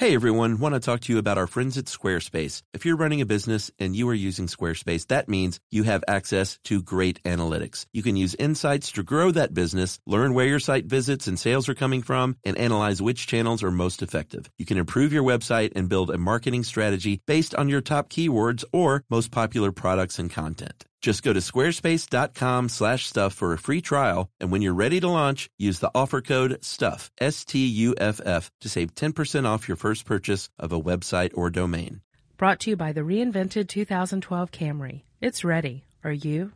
Hey everyone, want to talk to you about our friends at Squarespace. If you're running a business and you are using Squarespace, that means you have access to great analytics. You can use insights to grow that business, learn where your site visits and sales are coming from, and analyze which channels are most effective. You can improve your website and build a marketing strategy based on your top keywords or most popular products and content. Just go to squarespace.com slash stuff for a free trial, and when you're ready to launch, use the offer code STUFF, S-T-U-F-F, to save 10% off your first purchase of a website or domain. Brought to you by the reinvented 2012 Camry. It's ready. Are you?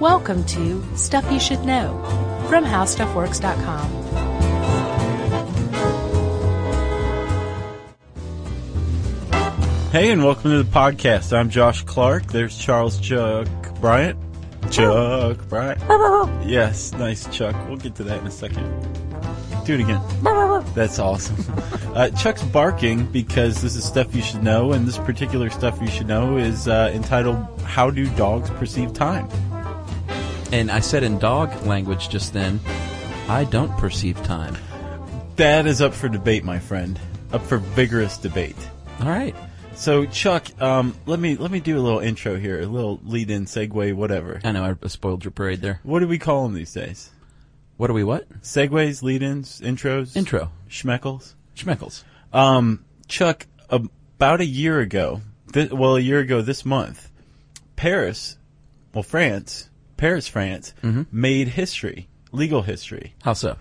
Welcome to Stuff You Should Know from HowStuffWorks.com. Hey, and welcome to the podcast. I'm Josh Clark. There's Charles Chuck Bryant. Chuck Bryant. Yes, nice, Chuck. We'll get to that in a second. Do it again. That's awesome. Uh, Chuck's barking because this is stuff you should know, and this particular stuff you should know is uh, entitled "How Do Dogs Perceive Time." And I said in dog language just then, I don't perceive time. That is up for debate, my friend. Up for vigorous debate. All right. So, Chuck, um, let me let me do a little intro here, a little lead-in, segue, whatever. I know I spoiled your parade there. What do we call them these days? What are we what? Segues, lead-ins, intros, Intro. schmeckles. Schmeckles. Um, Chuck, about a year ago, th- well, a year ago this month, Paris, well, France, Paris, France, made history, legal history. How so?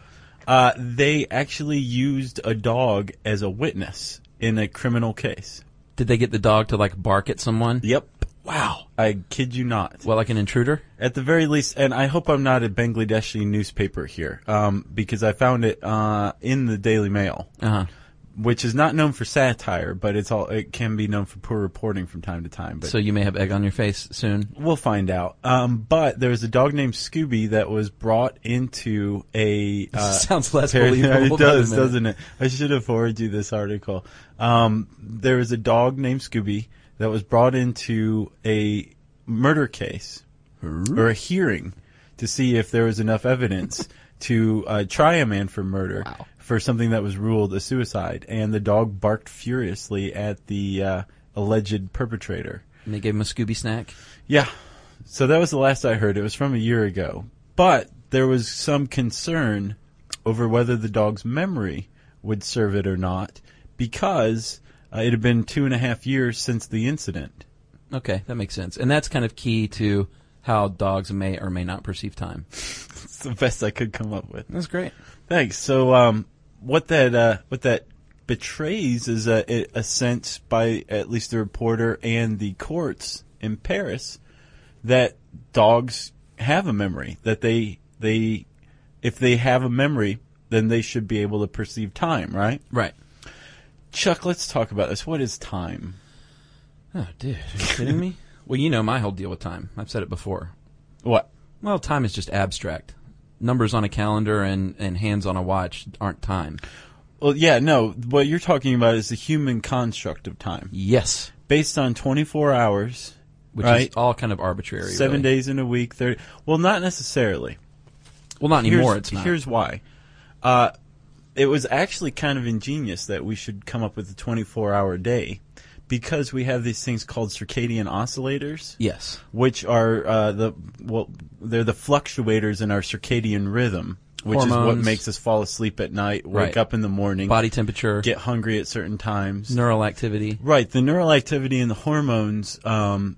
Uh, they actually used a dog as a witness in a criminal case. Did they get the dog to like bark at someone? Yep. Wow. I kid you not. Well, like an intruder? At the very least, and I hope I'm not a Bangladeshi newspaper here, um, because I found it uh, in the Daily Mail, Uh huh. Which is not known for satire, but it's all it can be known for poor reporting from time to time. But So you may have egg on your face soon. we'll find out. Um, but there was a dog named Scooby that was brought into a uh, Sounds less Par- believable. it does, doesn't it? I should have forwarded you this article. Um, there was a dog named Scooby that was brought into a murder case or a hearing to see if there was enough evidence to uh, try a man for murder Wow. For something that was ruled a suicide, and the dog barked furiously at the uh, alleged perpetrator. And they gave him a Scooby snack. Yeah. So that was the last I heard. It was from a year ago. But there was some concern over whether the dog's memory would serve it or not because uh, it had been two and a half years since the incident. Okay, that makes sense. And that's kind of key to how dogs may or may not perceive time. It's the best I could come up with. That's great. Thanks. So, um, what that uh, what that betrays is a, a sense by at least the reporter and the courts in Paris that dogs have a memory. That they they if they have a memory, then they should be able to perceive time. Right? Right. Chuck, let's talk about this. What is time? Oh, dude. Are you kidding me? Well, you know my whole deal with time. I've said it before. What? Well, time is just abstract. Numbers on a calendar and, and hands on a watch aren't time. Well, yeah, no. What you're talking about is the human construct of time, Yes. based on 24 hours, Which Right. is all kind of arbitrary. seven really. days in a week. Thirty. Well, not necessarily. Well, not anymore. here's, It's not. Here's why. Uh, it was actually kind of ingenious that we should come up with a 24 hour day because we have these things called circadian oscillators, yes. which are uh, the well, they're the fluctuators in our circadian rhythm, which is what makes us fall asleep at night, wake Right. up in the morning, Body temperature, get hungry at certain times. neural activity. Right, the neural activity and the hormones um,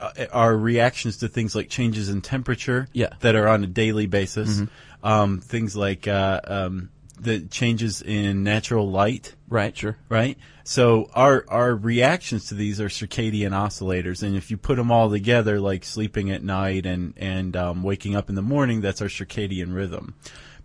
uh, are reactions to things like changes in temperature Yeah. Mm-hmm. that are on a daily basis. Um, things like uh, um, the changes in natural light, Right. Sure. right? So our our reactions to these are circadian oscillators, and if you put them all together, like sleeping at night and and um, waking up in the morning, that's our circadian rhythm.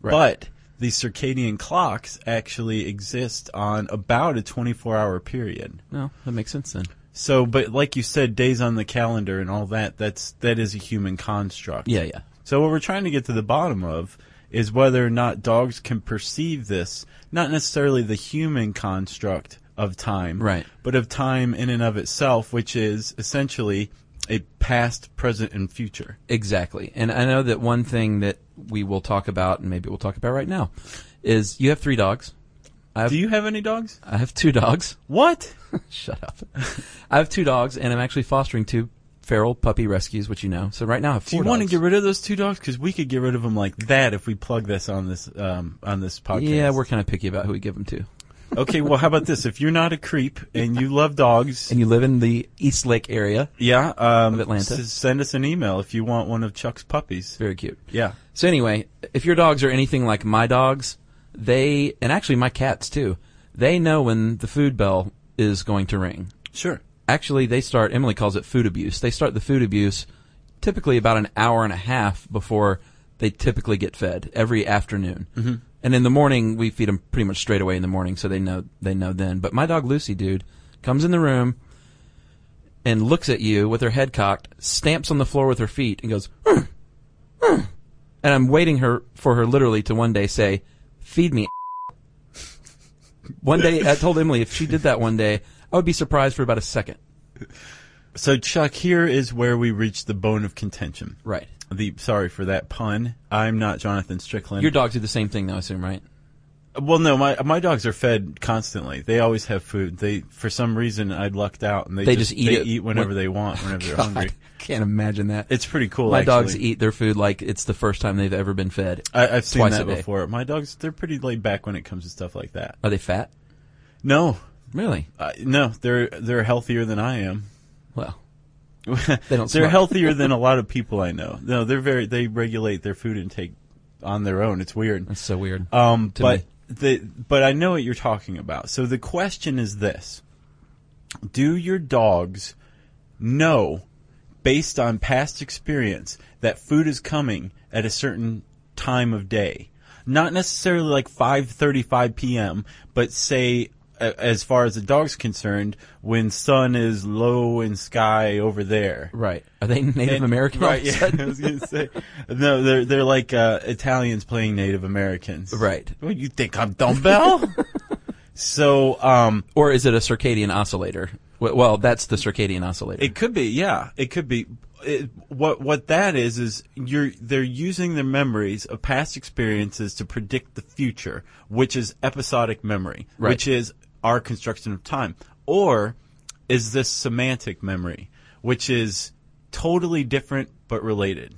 Right. But the circadian clocks actually exist on about a 24 hour period. No, that makes sense then. So, but like you said, days on the calendar and all that, that's, that is a human construct. Yeah, yeah. So what we're trying to get to the bottom of is whether or not dogs can perceive this, not necessarily the human construct of time, Right. but of time in and of itself, which is essentially a past, present, and future. Exactly. And I know that one thing that we will talk about, and maybe we'll talk about right now, is you have three dogs. I have, Do you have any dogs? I have two dogs. What? Shut up. I have two dogs, and I'm actually fostering two feral puppy rescues, which you know. So right now I have Do four you want to dogs. get rid of those two dogs? Because we could get rid of them like that if we plug this on this um, on this podcast. Yeah, we're kind of picky about who we give them to. okay. Well, how about this? If you're not a creep and you love dogs, And you live in the East Lake area. yeah, um, Of Atlanta. s- send us an email if you want one of Chuck's puppies. Very cute. Yeah. So anyway, if your dogs are anything like my dogs, they, and actually my cats too, they know when the food bell is going to ring. Sure. Actually, they start, Emily calls it food abuse. They start the food abuse typically about an hour and a half before they typically get fed every afternoon. Mm-hmm. And in the morning, we feed them pretty much straight away in the morning, so they know they know then. But my dog Lucy, dude, comes in the room and looks at you with her head cocked, stamps on the floor with her feet, and goes, "Hmm, hmm." and I'm waiting her for her literally to one day say, "Feed me." one day, I told Emily if she did that one day, I would be surprised for about a second. So Chuck, here is where we reach the bone of contention. Right. The sorry for that pun. I'm not Jonathan Strickland. Your dogs do the same thing, though, I assume, right? well, no, my my dogs are fed constantly. They always have food. They for some reason I lucked out and they, They just, just eat they it eat whenever when- they want, whenever they're hungry. can't imagine that. It's pretty cool. My actually. dogs eat their food like it's the first time they've ever been fed. I, I've seen that before. My dogs, they're pretty laid back when it comes to stuff like that. Are they fat? No, Really? uh, no, they're they're healthier than I am. Well, they don't they're healthier than a lot of people I know. No, they're very they regulate their food intake on their own. It's weird. that's so weird. Um, to but me. the but I know what you're talking about. So the question is this: Do your dogs know, based on past experience, that food is coming at a certain time of day? Not necessarily like 5:35 p.m., but say. As far as the dog's concerned, when sun is low in sky over there, right. Are they Native and- American right? Yeah. I was gonna say, no, they're they're like uh, Italians playing Native Americans, Right. What you think I'm dumbbell? so, um, Or is it a circadian oscillator? Well, that's the circadian oscillator. it could be, yeah, it could be. It, what what that is is you're they're using their memories of past experiences to predict the future, which is episodic memory, Right. which is our construction of time, or is this semantic memory, which is totally different but related.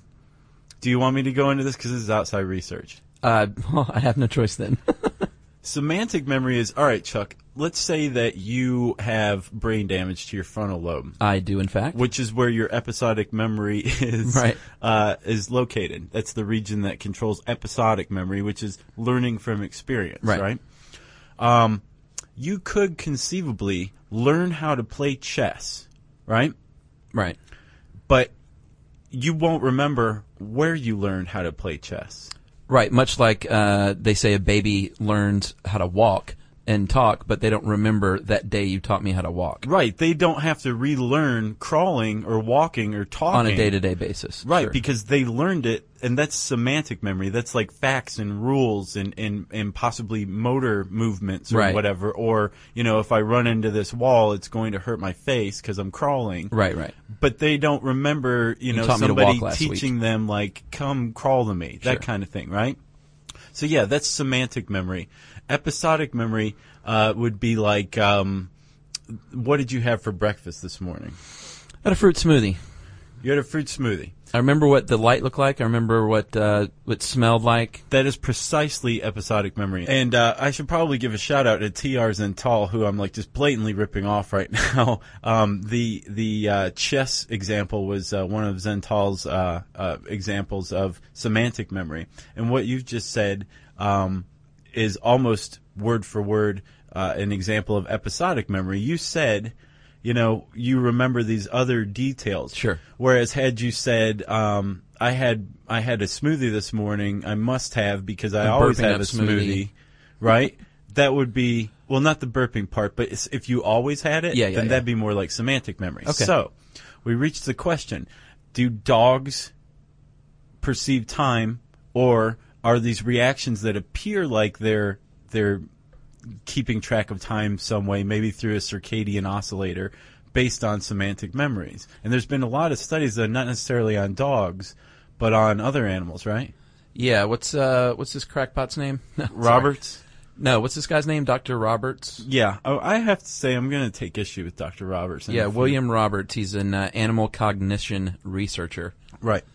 Do you want me to go into this because this is outside research? uh, well, I have no choice then. Semantic memory is all right, Chuck. Let's say that you have brain damage to your frontal lobe, I do, in fact. which is where your episodic memory is Right. uh, is located. That's the region that controls episodic memory, which is learning from experience. Right. Right. Um, you could conceivably learn how to play chess, right? right. But you won't remember where you learned how to play chess. Right. Much like uh, they say a baby learns how to walk and talk, but they don't remember that day you taught me how to walk Right. They don't have to relearn crawling or walking or talking on a day to day basis. Right, Sure. because they learned it, and that's semantic memory. That's like facts and rules and, and, and possibly motor movements or Right. whatever. Or, you know, if I run into this wall, it's going to hurt my face because I'm crawling. Right, right. But they don't remember, you know, me to somebody teaching them, like, come crawl to me, that kind of thing, right? So, yeah, that's semantic memory. Episodic memory uh, would be like, um, what did you have for breakfast this morning? I had a fruit smoothie. You had a fruit smoothie. I remember what the light looked like. I remember what uh, what smelled like. That is precisely episodic memory. And uh, I should probably give a shout out to TR Zentall, who I'm like just blatantly ripping off right now. Um, the the uh, chess example was uh, one of Zentall's uh, uh, examples of semantic memory. And what you've just said um, is almost word for word uh, an example of episodic memory. You said, you know, you remember these other details. Sure. Whereas had you said, um, I had I had a smoothie this morning. I must have because I And always have a smoothie. smoothie, right? That would be well, not the burping part, but if you always had it, Yeah, yeah, then yeah. that'd be more like semantic memory. Okay. So we reached the question: Do dogs perceive time, or are these reactions that appear like they're they're keeping track of time some way, maybe through a circadian oscillator, based on semantic memories? And there's been a lot of studies that are not necessarily on dogs, but on other animals, right? Yeah, what's uh what's this crackpot's name? No, sorry. Roberts. No, what's this guy's name? Dr. Roberts. Yeah, oh, I have to say I'm going to take issue with Dr. Roberts. Yeah, William Roberts. He's an uh, animal cognition researcher. Right.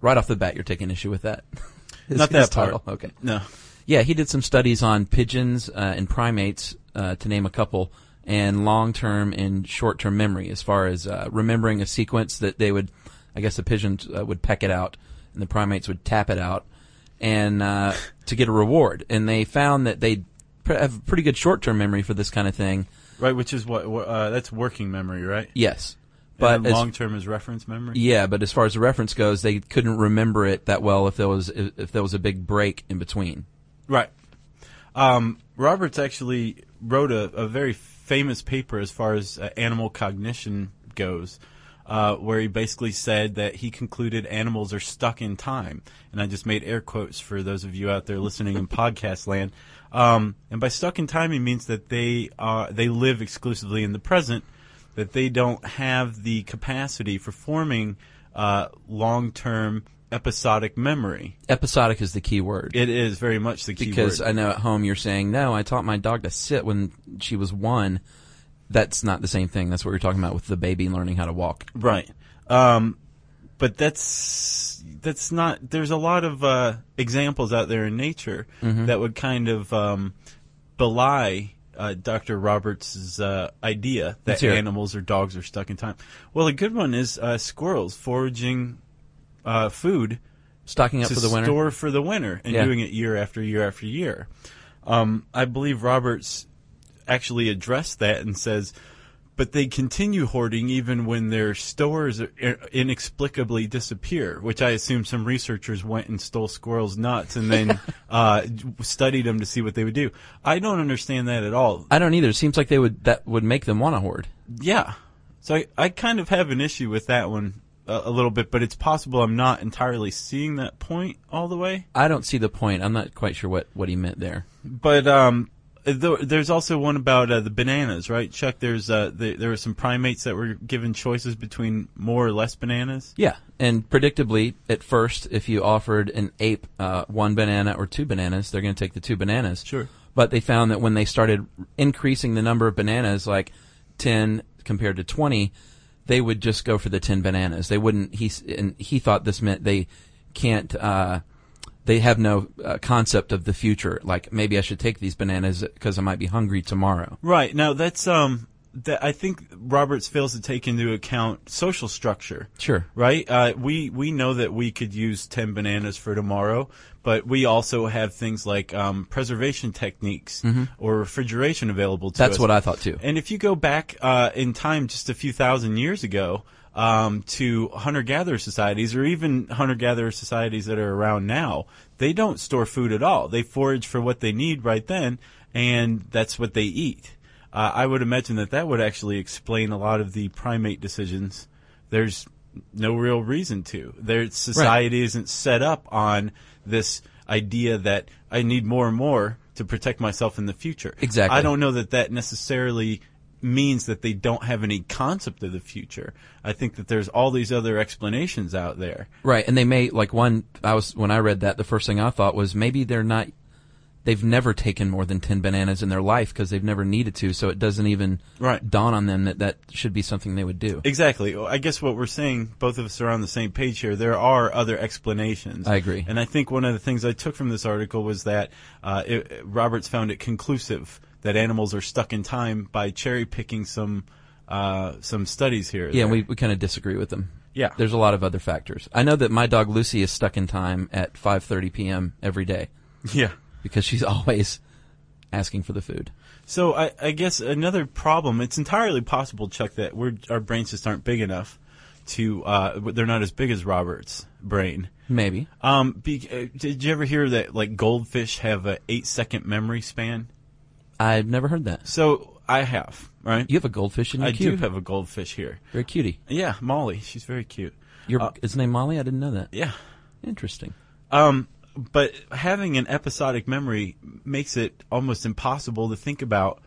Right off the bat, you're taking issue with that. His- Not that part. title. Okay. No. Yeah, he did some studies on pigeons uh, and primates, uh, to name a couple, and long-term and short-term memory, as far as uh, remembering a sequence that they would, I guess the pigeons uh, would peck it out, and the primates would tap it out, and uh, to get a reward. And they found that they pr- have pretty good short-term memory for this kind of thing. Right, which is what, what uh, that's working memory, right? Yes, But long term is reference memory. Yeah, but as far as the reference goes, they couldn't remember it that well if there was if, if there was a big break in between. Right. Um, Roberts actually wrote a, a very famous paper as far as uh, animal cognition goes, uh, where he basically said that he concluded animals are stuck in time. And I just made air quotes for those of you out there listening in podcast land. Um, and by stuck in time, he means that they uh, they live exclusively in the present, that they don't have the capacity for forming uh, long term episodic memory. Episodic is the key word. It is very much the key because word. I know at home you're saying, no, I taught my dog to sit when she was one. That's not the same thing. That's what you're talking about with the baby learning how to walk. Right. Um, but that's that's not. There's a lot of uh, examples out there in nature Mm-hmm. that would kind of um, belie uh, Dr. Roberts' uh, idea that Let's hear it. animals or dogs are stuck in time. Well, a good one is uh, squirrels foraging uh, food Stocking up to for the winter. store for the winter and Yeah. doing it year after year after year. Um, I believe Roberts actually addressed that and says, but they continue hoarding even when their stores inexplicably disappear, which I assume some researchers went and stole squirrels' nuts and then uh, studied them to see what they would do. I don't understand that at all. I don't either. It seems like they would that would make them want to hoard. Yeah. So I, I kind of have an issue with that one a, a little bit, but it's possible I'm not entirely seeing that point all the way. I don't see the point. I'm not quite sure what, what he meant there. But um, there's also one about uh, the bananas, right, Chuck? There's uh, th- there were some primates that were given choices between more or less bananas. Yeah, and predictably, at first, if you offered an ape uh, one banana or two bananas, they're going to take the two bananas. Sure. But they found that when they started increasing the number of bananas, like ten compared to twenty, they would just go for the ten bananas. They wouldn't. He and he thought this meant they can't. They have no uh, concept of the future. Like maybe I should take these bananas because I might be hungry tomorrow. Right now, that's um, that I think Roberts fails to take into account social structure. Sure. Right. Uh, we we know that we could use ten bananas for tomorrow, but we also have things like um, preservation techniques or refrigeration available to Mm-hmm. That's what I thought too. And if you go back uh, in time just a few thousand years ago um, to hunter-gatherer societies or even hunter-gatherer societies that are around now, they don't store food at all. They forage for what they need right then, and that's what they eat. Uh, I would imagine that that would actually explain a lot of the primate decisions. There's no real reason to. Their society isn't set up on this idea that I need more and more to protect myself in the future. Exactly. I don't know that that necessarily means that they don't have any concept of the future. I think that there's all these other explanations out there. Right, and they may like one. I was when I read that, the first thing I thought was maybe they're not. They've never taken more than ten bananas in their life because they've never needed to, so it doesn't even Right. dawn on them that that should be something they would do. Exactly. I guess what we're saying, both of us are on the same page here. There are other explanations. I agree. And I think one of the things I took from this article was that uh, it, Roberts found it conclusive that animals are stuck in time by cherry picking some uh, some studies here. Yeah, we we kind of disagree with them. Yeah. there's a lot of other factors. I know that my dog Lucy is stuck in time at 5:30 p.m. every day yeah. because she's always asking for the food. So I, I guess another problem. It's entirely possible, Chuck, that we're, our brains just aren't big enough to uh, they're not as big as Robert's brain. Maybe. Um, be, uh, did you ever hear that like goldfish have a eight second memory span? I've never heard that. So I have, right? You have a goldfish in your I cube. do have a goldfish here. Very cutie. Yeah, Molly. She's very cute. Your Uh, is name Molly? I didn't know that. Yeah. Interesting. Um, but having an episodic memory makes it almost impossible to think about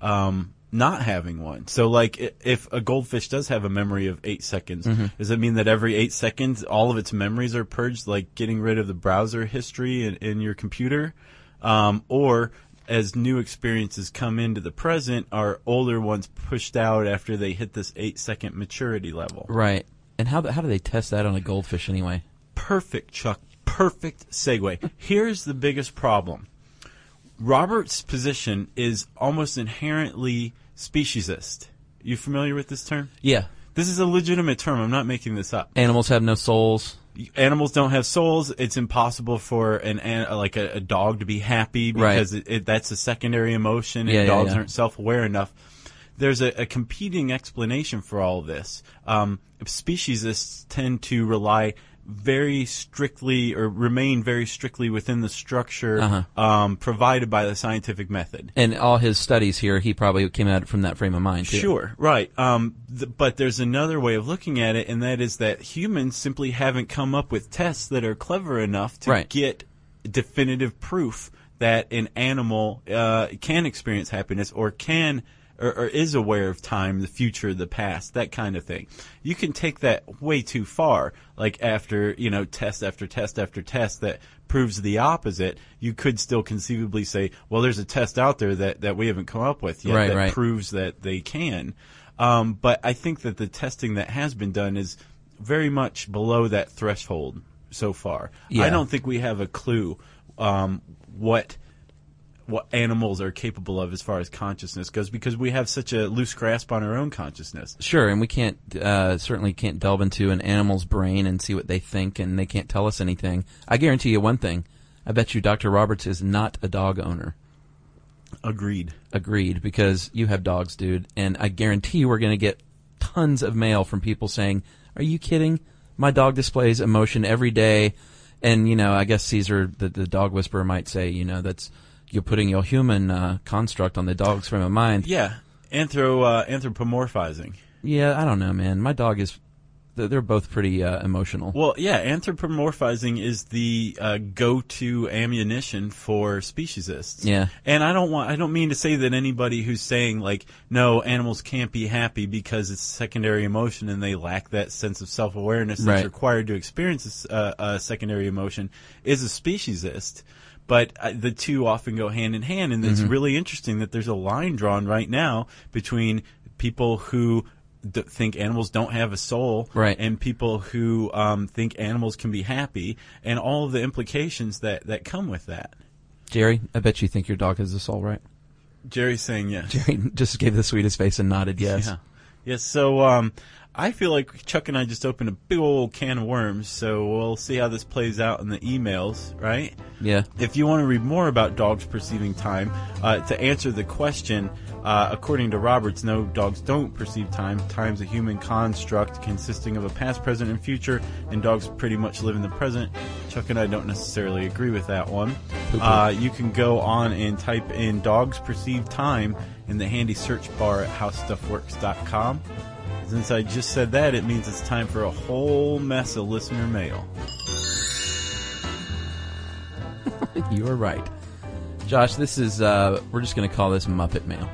um, not having one. So, like, if a goldfish does have a memory of eight seconds, does it mean that every eight seconds all of its memories are purged, like getting rid of the browser history in, in your computer? Um, or as new experiences come into the present, are older ones pushed out after they hit this eight second maturity level? Right. And how how do they test that on a goldfish anyway? perfect, Chuck. Perfect segue. Here's the biggest problem. Robert's position is almost inherently speciesist. You familiar with this term? Yeah. This is a legitimate term. I'm not making this up. Animals have no souls. Animals don't have souls. It's impossible for an, an like a, a dog to be happy Right. because it, it, that's a secondary emotion, and Yeah, dogs yeah. aren't self-aware enough. There's a, a competing explanation for all this. Um, speciesists tend to rely very strictly or remain very strictly within the structure Uh-huh. um, provided by the scientific method. And all his studies here, he probably came at it from that frame of mind too. Sure, right. Um, th- but there's another way of looking at it, and that is that humans simply haven't come up with tests that are clever enough to Right. get definitive proof that an animal uh, can experience happiness or can or, or is aware of time, the future, the past, that kind of thing. You can take that way too far, like after you know test after test after test that proves the opposite. You could still conceivably say, well, there's a test out there that that we haven't come up with yet Right, that right. proves that they can. Um, but I think that the testing that has been done is very much below that threshold so far. Yeah. I don't think we have a clue um, what what animals are capable of as far as consciousness goes because we have such a loose grasp on our own consciousness. Sure, and we can't uh, certainly can't delve into an animal's brain and see what they think, and they can't tell us anything. I guarantee you one thing: I bet you Dr. Roberts is not a dog owner. Agreed. Agreed, because you have dogs, dude, and I guarantee we're going to get tons of mail from people saying, "Are you kidding? My dog displays emotion every day." And you know, I guess Cesar, the, the dog whisperer, might say, you know, that's you're putting your human uh, construct on the dog's frame of mind. Yeah. Anthro uh, anthropomorphizing. Yeah, I don't know, man. My dog is. They're both pretty uh, emotional. Well, yeah, anthropomorphizing is the uh, go-to ammunition for speciesists. Yeah. and I don't want—I don't mean to say that anybody who's saying like, no, animals can't be happy because it's secondary emotion and they lack that sense of self-awareness that's Right. required to experience a s- uh, a secondary emotion is a speciesist. But uh, the two often go hand in hand, and Mm-hmm. it's really interesting that there's a line drawn right now between people who d- think animals don't have a soul, Right. and people who um, think animals can be happy, and all of the implications that, that come with that. Jerry, I bet you think your dog has a soul, right? Jerry's saying yes. Jerry just gave the sweetest face and nodded yes. Yeah. Yes. So um, I feel like Chuck and I just opened a big old can of worms. So we'll see how this plays out in the emails, right? Yeah. If you want to read more about dogs perceiving time, uh, to answer the question, uh, according to Roberts, no, dogs don't perceive time. Time's a human construct consisting of a past, present, and future, and dogs pretty much live in the present. Chuck and I don't necessarily agree with that one. Uh, you can go on and type in dogs perceive time in the handy search bar at howstuffworks.com. Since I just said that, it means it's time for a whole mess of listener mail. You are right. Josh, this is, uh, we're just going to call this Muppet Mail.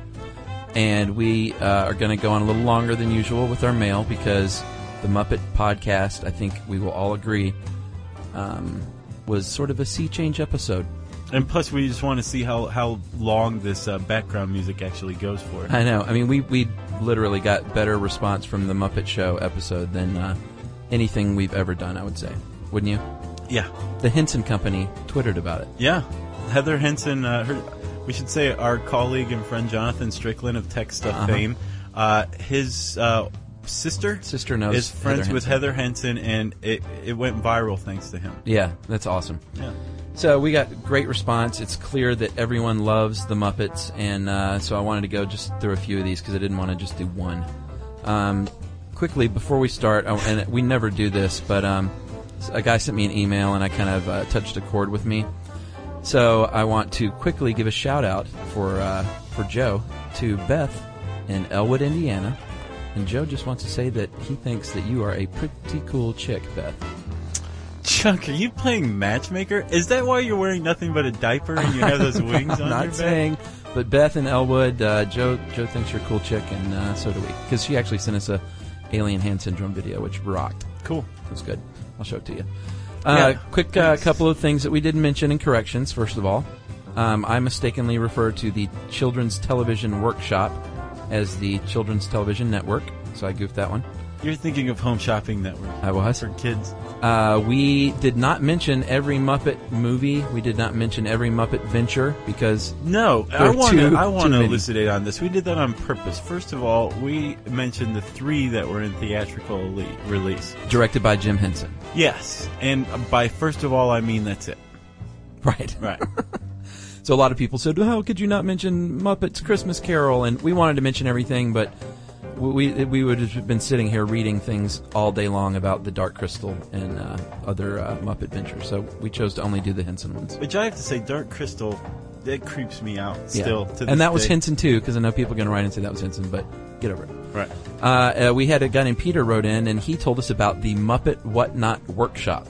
And we uh, are going to go on a little longer than usual with our mail because the Muppet podcast, I think we will all agree, um, was sort of a sea change episode. And plus, we just want to see how, how long this uh, background music actually goes for. I know. I mean, we, we literally got better response from the Muppet Show episode than uh, anything we've ever done, I would say. Wouldn't you? Yeah, The Henson Company twittered about it. yeah. Heather Henson, uh, her, we should say our colleague and friend Jonathan Strickland of Tech Stuff Uh-huh. fame, uh, his uh, sister Sister knows is friends Heather with Henson. Heather Henson, and it, it went viral thanks to him. Yeah, that's awesome. Yeah. So we got great response. It's clear that everyone loves the Muppets, and uh, so I wanted to go just through a few of these because I didn't want to just do one. Um, quickly before we start, and we never do this, but um, a guy sent me an email and I kind of uh, touched a chord with me. So I want to quickly give a shout out for uh, for Joe to Beth in Elwood, Indiana. And Joe just wants to say that he thinks that you are a pretty cool chick, Beth. Chuck, are you playing matchmaker? Is that why you're wearing nothing but a diaper and you have those wings on Not your back? saying, but Beth and Elwood, uh, Joe Joe thinks you're a cool chick, and uh, so do we. Because she actually sent us a alien hand syndrome video, which rocked. Cool. It was good. I'll show it to you. Uh, Yeah, quick uh, couple of things that we didn't mention in corrections. First of all, um, I mistakenly referred to the Children's Television Workshop as the Children's Television Network, so I goofed that one. You're thinking of Home Shopping Network I was. for kids. Uh, we did not mention every Muppet movie. We did not mention every Muppet venture because No, I want to. I want to elucidate on this. We did that on purpose. First of all, we mentioned the three that were in theatrical release. directed by Jim Henson. Yes, and by first of all, I mean that's it. Right. Right. So a lot of people said, "How could you not mention Muppets Christmas Carol?" And we wanted to mention everything, but we we would have been sitting here reading things all day long about the Dark Crystal and uh, other uh, Muppet ventures. So we chose to only do the Henson ones. Which I have to say, Dark Crystal, that creeps me out Yeah. still. To this and that was. Henson too, because I know people are going to write and say that was Henson, but get over it. Right. Uh, uh, we had a guy named Peter wrote in, and he told us about the Muppet Whatnot Workshop.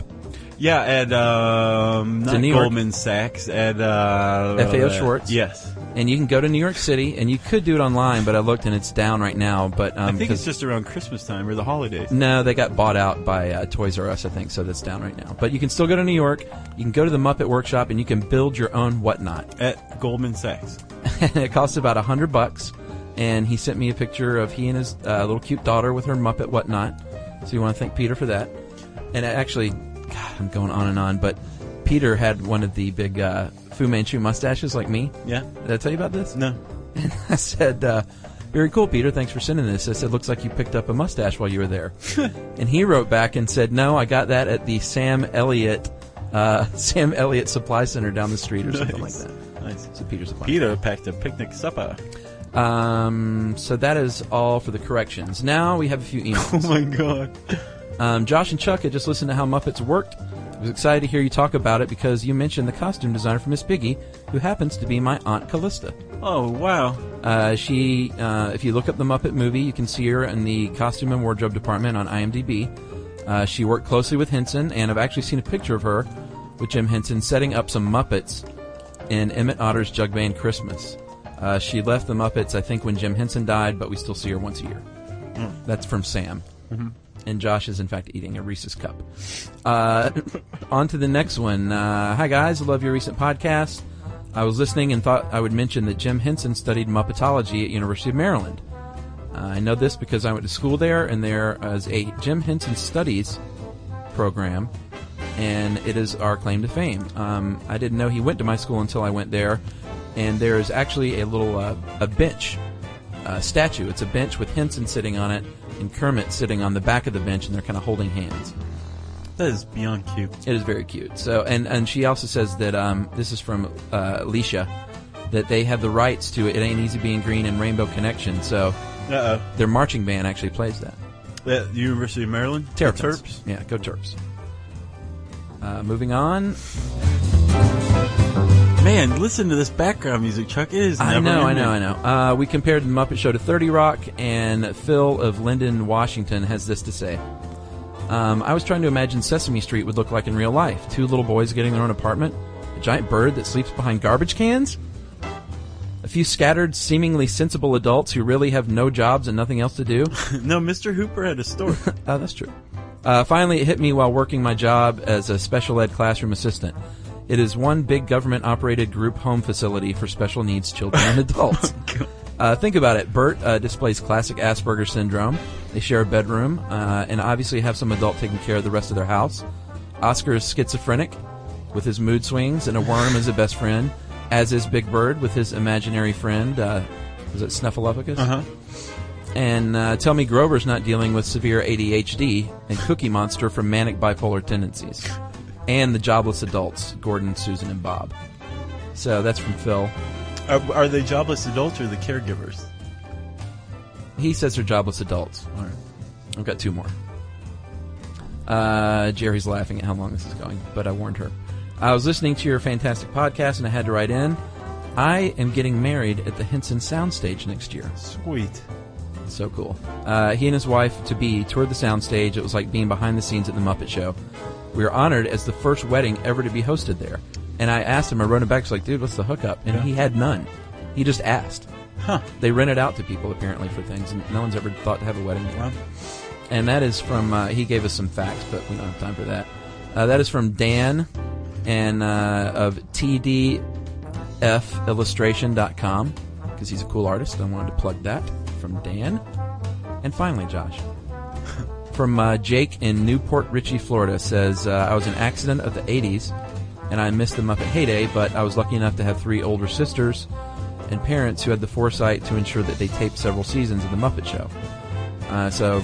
Yeah, at um, not. Goldman Sachs, at uh, FAO Schwarz. Yes, And you can go to New York City, and you could do it online, but I looked and it's down right now. But um, I think it's just around Christmas time or the holidays. No, they got bought out by uh, Toys R Us, I think, so that's down right now. But you can still go to New York. You can go to the Muppet Workshop, and you can build your own whatnot. At Goldman Sachs. and it costs about a hundred bucks. And he sent me a picture of he and his uh, little cute daughter with her Muppet whatnot. So you want to thank Peter for that. And actually, God, I'm going on and on, but Peter had one of the big uh, Fu Manchu mustaches like me. Yeah. Did I tell you about this? No. And I said, uh, "Very cool, Peter. Thanks for sending this." I said, "Looks like you picked up a mustache while you were there." and he wrote back and said, "No, I got that at the Sam Elliott uh, Sam Elliott Supply Center down the street or something like that." Nice. So Peter's Supply. Peter packed a picnic supper. Um, so that is all for the corrections. Now we have a few emails. Oh my god. Um, Josh and Chuck had just listened to how Muppets worked. I was excited to hear you talk about it because you mentioned the costume designer for Miss Piggy, who happens to be my aunt Callista. Oh wow. Uh, she, uh, if you look up the Muppet movie, you can see her in the costume and wardrobe department on IMDb. Uh, she worked closely with Henson, and I've actually seen a picture of her with Jim Henson setting up some Muppets in Emmett Otter's Jug Band Christmas. Uh, she left the Muppets, I think, when Jim Henson died, but we still see her once a year. That's from Sam. And Josh is, in fact, eating a Reese's cup. Uh, on to the next one. Uh, hi, guys. I love your recent podcast. I was listening and thought I would mention that Jim Henson studied Muppetology at University of Maryland. Uh, I know this because I went to school there, and there is a Jim Henson Studies program, and it is our claim to fame. Um, I didn't know he went to my school until I went there, and there is actually a little uh, a bench uh, statue. It's a bench with Henson sitting on it and Kermit sitting on the back of the bench, and they're kind of holding hands. That is beyond cute. It is very cute. So, and and she also says that um, this is from uh, Alicia that they have the rights to "It Ain't Easy Being Green" and "Rainbow Connection." So Uh their marching band actually plays that. At the University of Maryland. Terrapins. Terps. Yeah, go Terps. Uh, moving on. Man, listen to this background music, Chuck. It is. I know, I know, I know. Uh, we compared the Muppet Show to 30 Rock, and Phil of Lynden, Washington has this to say. Um, I was trying to imagine Sesame Street would look like in real life. Two little boys getting their own apartment, a giant bird that sleeps behind garbage cans, a few scattered, seemingly sensible adults who really have no jobs and nothing else to do. No, Mr. Hooper had a store. Oh, that's true. Uh, finally, it hit me while working my job as a special ed classroom assistant. It is one big government operated group home facility for special needs children and adults. Uh, think about it. Bert uh, displays classic Asperger's syndrome. They share a bedroom uh, and obviously have some adult taking care of the rest of their house. Oscar is schizophrenic with his mood swings, and a worm is a best friend, as is Big Bird with his imaginary friend. Uh, was it Snuffleupagus? Uh huh. And uh, tell me Grover's not dealing with severe ADHD and Cookie Monster from manic bipolar tendencies. And the jobless adults, Gordon, Susan, and Bob. So that's from Phil. Are, are they jobless adults or the caregivers? He says they're jobless adults. All right. I've got two more. Uh, Jerry's laughing at how long this is going, but I warned her. I was listening to your fantastic podcast and I had to write in. I am getting married at the Henson Soundstage next year. Sweet. So cool. Uh, he and his wife to be toured the soundstage. It was like being behind the scenes at the Muppet Show. We were honored as the first wedding ever to be hosted there. And I asked him, I wrote him back, I was like, dude, what's the hookup? And Yeah. he had none. He just asked. Huh. They rent it out to people apparently for things, and no one's ever thought to have a wedding there. Well, And that is from, uh, he gave us some facts, but we don't have time for that. Uh, that is from Dan and uh, of TDFillustration.com because he's a cool artist. I wanted to plug that from Dan. And finally, Josh. From uh, Jake in New Port Richey, Florida, says, uh, I was an accident of the 80s and I missed the Muppet heyday, but I was lucky enough to have three older sisters and parents who had the foresight to ensure that they taped several seasons of The Muppet Show. Uh, so,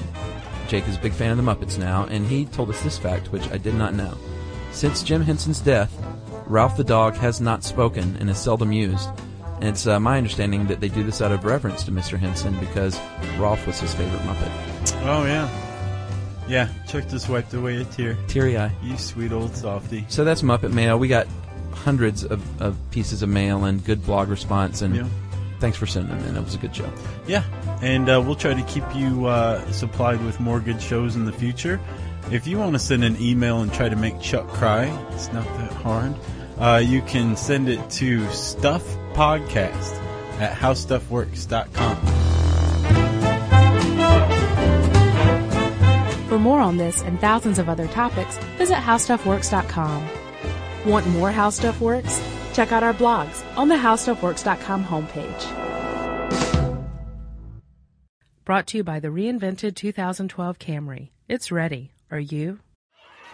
Jake is a big fan of the Muppets now, and he told us this fact, which I did not know. Since Jim Henson's death, Rolf the dog has not spoken and is seldom used. And it's uh, my understanding that they do this out of reverence to Mr. Henson because Rolf was his favorite Muppet. oh yeah. Yeah, Chuck just wiped away a tear. Teary eye. You sweet old softy. So that's Muppet Mail. We got hundreds of, of pieces of mail and good blog response, and Yeah. thanks for sending them in. It was a good show. Yeah, and uh, we'll try to keep you uh, supplied with more good shows in the future. If you want to send an email and try to make Chuck cry, it's not that hard. Uh, you can send it to stuffpodcast at howstuffworks.com. more on this and thousands of other topics, visit howstuffworks.com. Want more How Stuff Works? Check out our blogs on the howstuffworks.com homepage. Brought to you by the reinvented 2012 Camry. It's ready. Are you?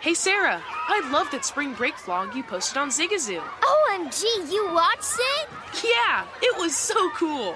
Hey Sarah, I loved that spring break vlog you posted on Zigazoo. OMG, you watched it? Yeah, it was so cool.